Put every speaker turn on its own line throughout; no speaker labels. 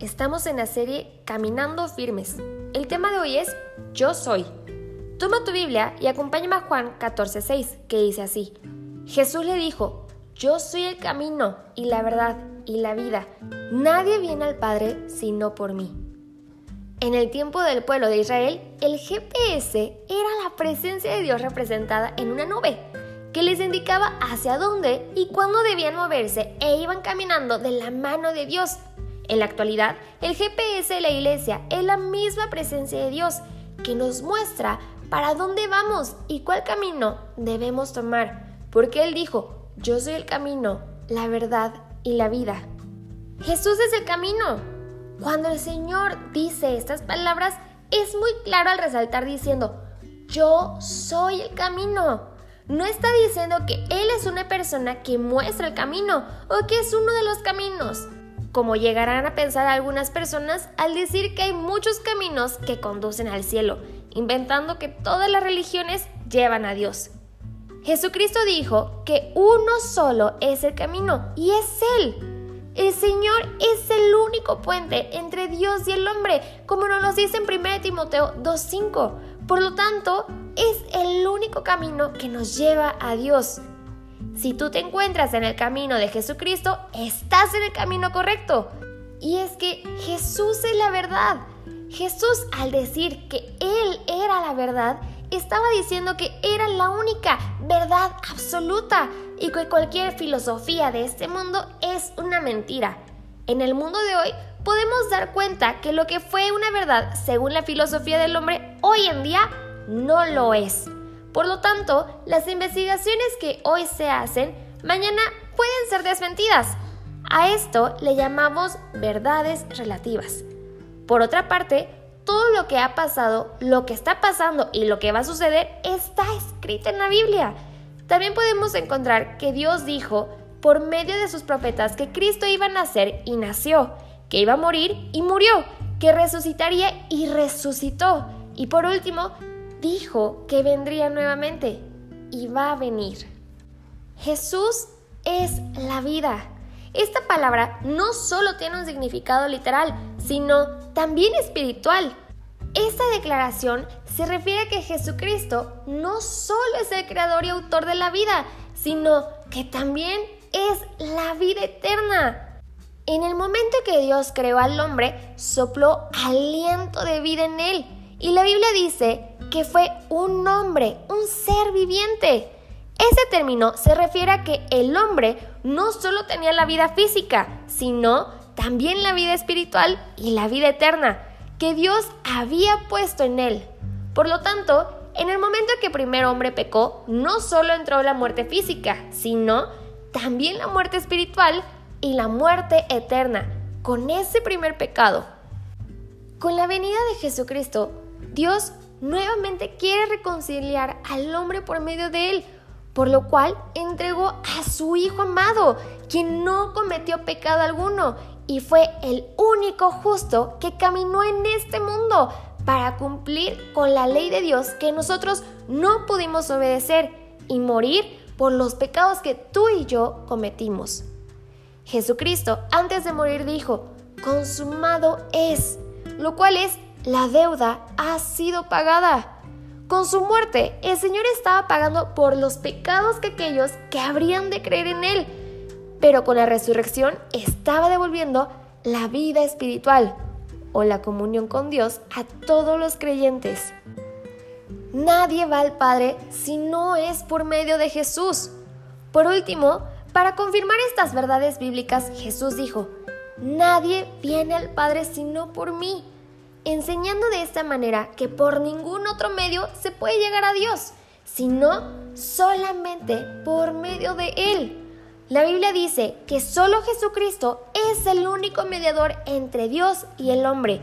Estamos en la serie Caminando Firmes. El tema de hoy es Yo soy. Toma tu Biblia y acompáñame a Juan 14:6, que dice así. Jesús le dijo, Yo soy el camino y la verdad y la vida. Nadie viene al Padre sino por mí. En el tiempo del pueblo de Israel, el GPS era la presencia de Dios representada en una nube que les indicaba hacia dónde y cuándo debían moverse e iban caminando de la mano de Dios en la actualidad, el GPS de la iglesia es la misma presencia de Dios que nos muestra para dónde vamos y cuál camino debemos tomar, porque Él dijo, yo soy el camino, la verdad y la vida. Jesús es el camino. Cuando el Señor dice estas palabras, es muy claro al resaltar diciendo, yo soy el camino. No está diciendo que Él es una persona que muestra el camino o que es uno de los caminos como llegarán a pensar algunas personas al decir que hay muchos caminos que conducen al cielo, inventando que todas las religiones llevan a Dios. Jesucristo dijo que uno solo es el camino y es Él. El Señor es el único puente entre Dios y el hombre, como nos lo dice en 1 Timoteo 2.5. Por lo tanto, es el único camino que nos lleva a Dios. Si tú te encuentras en el camino de Jesucristo, estás en el camino correcto. Y es que Jesús es la verdad. Jesús al decir que Él era la verdad, estaba diciendo que era la única verdad absoluta y que cualquier filosofía de este mundo es una mentira. En el mundo de hoy podemos dar cuenta que lo que fue una verdad según la filosofía del hombre hoy en día no lo es. Por lo tanto, las investigaciones que hoy se hacen, mañana pueden ser desmentidas. A esto le llamamos verdades relativas. Por otra parte, todo lo que ha pasado, lo que está pasando y lo que va a suceder está escrito en la Biblia. También podemos encontrar que Dios dijo por medio de sus profetas que Cristo iba a nacer y nació, que iba a morir y murió, que resucitaría y resucitó. Y por último, dijo que vendría nuevamente y va a venir. Jesús es la vida. Esta palabra no solo tiene un significado literal, sino también espiritual. Esta declaración se refiere a que Jesucristo no solo es el creador y autor de la vida, sino que también es la vida eterna. En el momento que Dios creó al hombre, sopló aliento de vida en él. Y la Biblia dice que fue un hombre, un ser viviente. Ese término se refiere a que el hombre no solo tenía la vida física, sino también la vida espiritual y la vida eterna que Dios había puesto en él. Por lo tanto, en el momento en que el primer hombre pecó, no solo entró la muerte física, sino también la muerte espiritual y la muerte eterna, con ese primer pecado. Con la venida de Jesucristo, Dios nuevamente quiere reconciliar al hombre por medio de él, por lo cual entregó a su Hijo amado, quien no cometió pecado alguno y fue el único justo que caminó en este mundo para cumplir con la ley de Dios que nosotros no pudimos obedecer y morir por los pecados que tú y yo cometimos. Jesucristo antes de morir dijo, consumado es, lo cual es la deuda ha sido pagada. Con su muerte, el Señor estaba pagando por los pecados que aquellos que habrían de creer en Él. Pero con la resurrección estaba devolviendo la vida espiritual o la comunión con Dios a todos los creyentes. Nadie va al Padre si no es por medio de Jesús. Por último, para confirmar estas verdades bíblicas, Jesús dijo, Nadie viene al Padre sino por mí enseñando de esta manera que por ningún otro medio se puede llegar a Dios, sino solamente por medio de Él. La Biblia dice que solo Jesucristo es el único mediador entre Dios y el hombre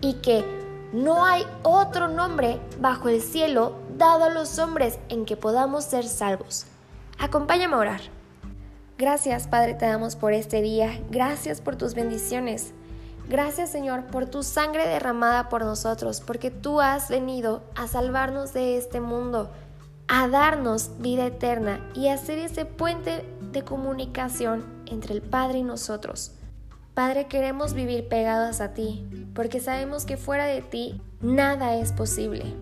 y que no hay otro nombre bajo el cielo dado a los hombres en que podamos ser salvos. Acompáñame a orar. Gracias Padre te damos por este día, gracias por tus bendiciones. Gracias Señor por tu sangre derramada por nosotros, porque tú has venido a salvarnos de este mundo, a darnos vida eterna y a ser ese puente de comunicación entre el Padre y nosotros. Padre, queremos vivir pegados a ti, porque sabemos que fuera de ti nada es posible.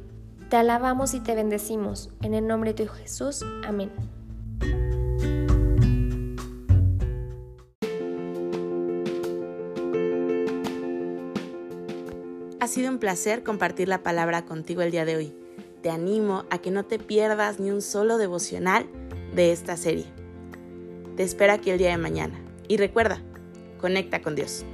Te alabamos y te bendecimos. En el nombre de tu Jesús. Amén.
Ha sido un placer compartir la palabra contigo el día de hoy. Te animo a que no te pierdas ni un solo devocional de esta serie. Te espero aquí el día de mañana. Y recuerda, conecta con Dios.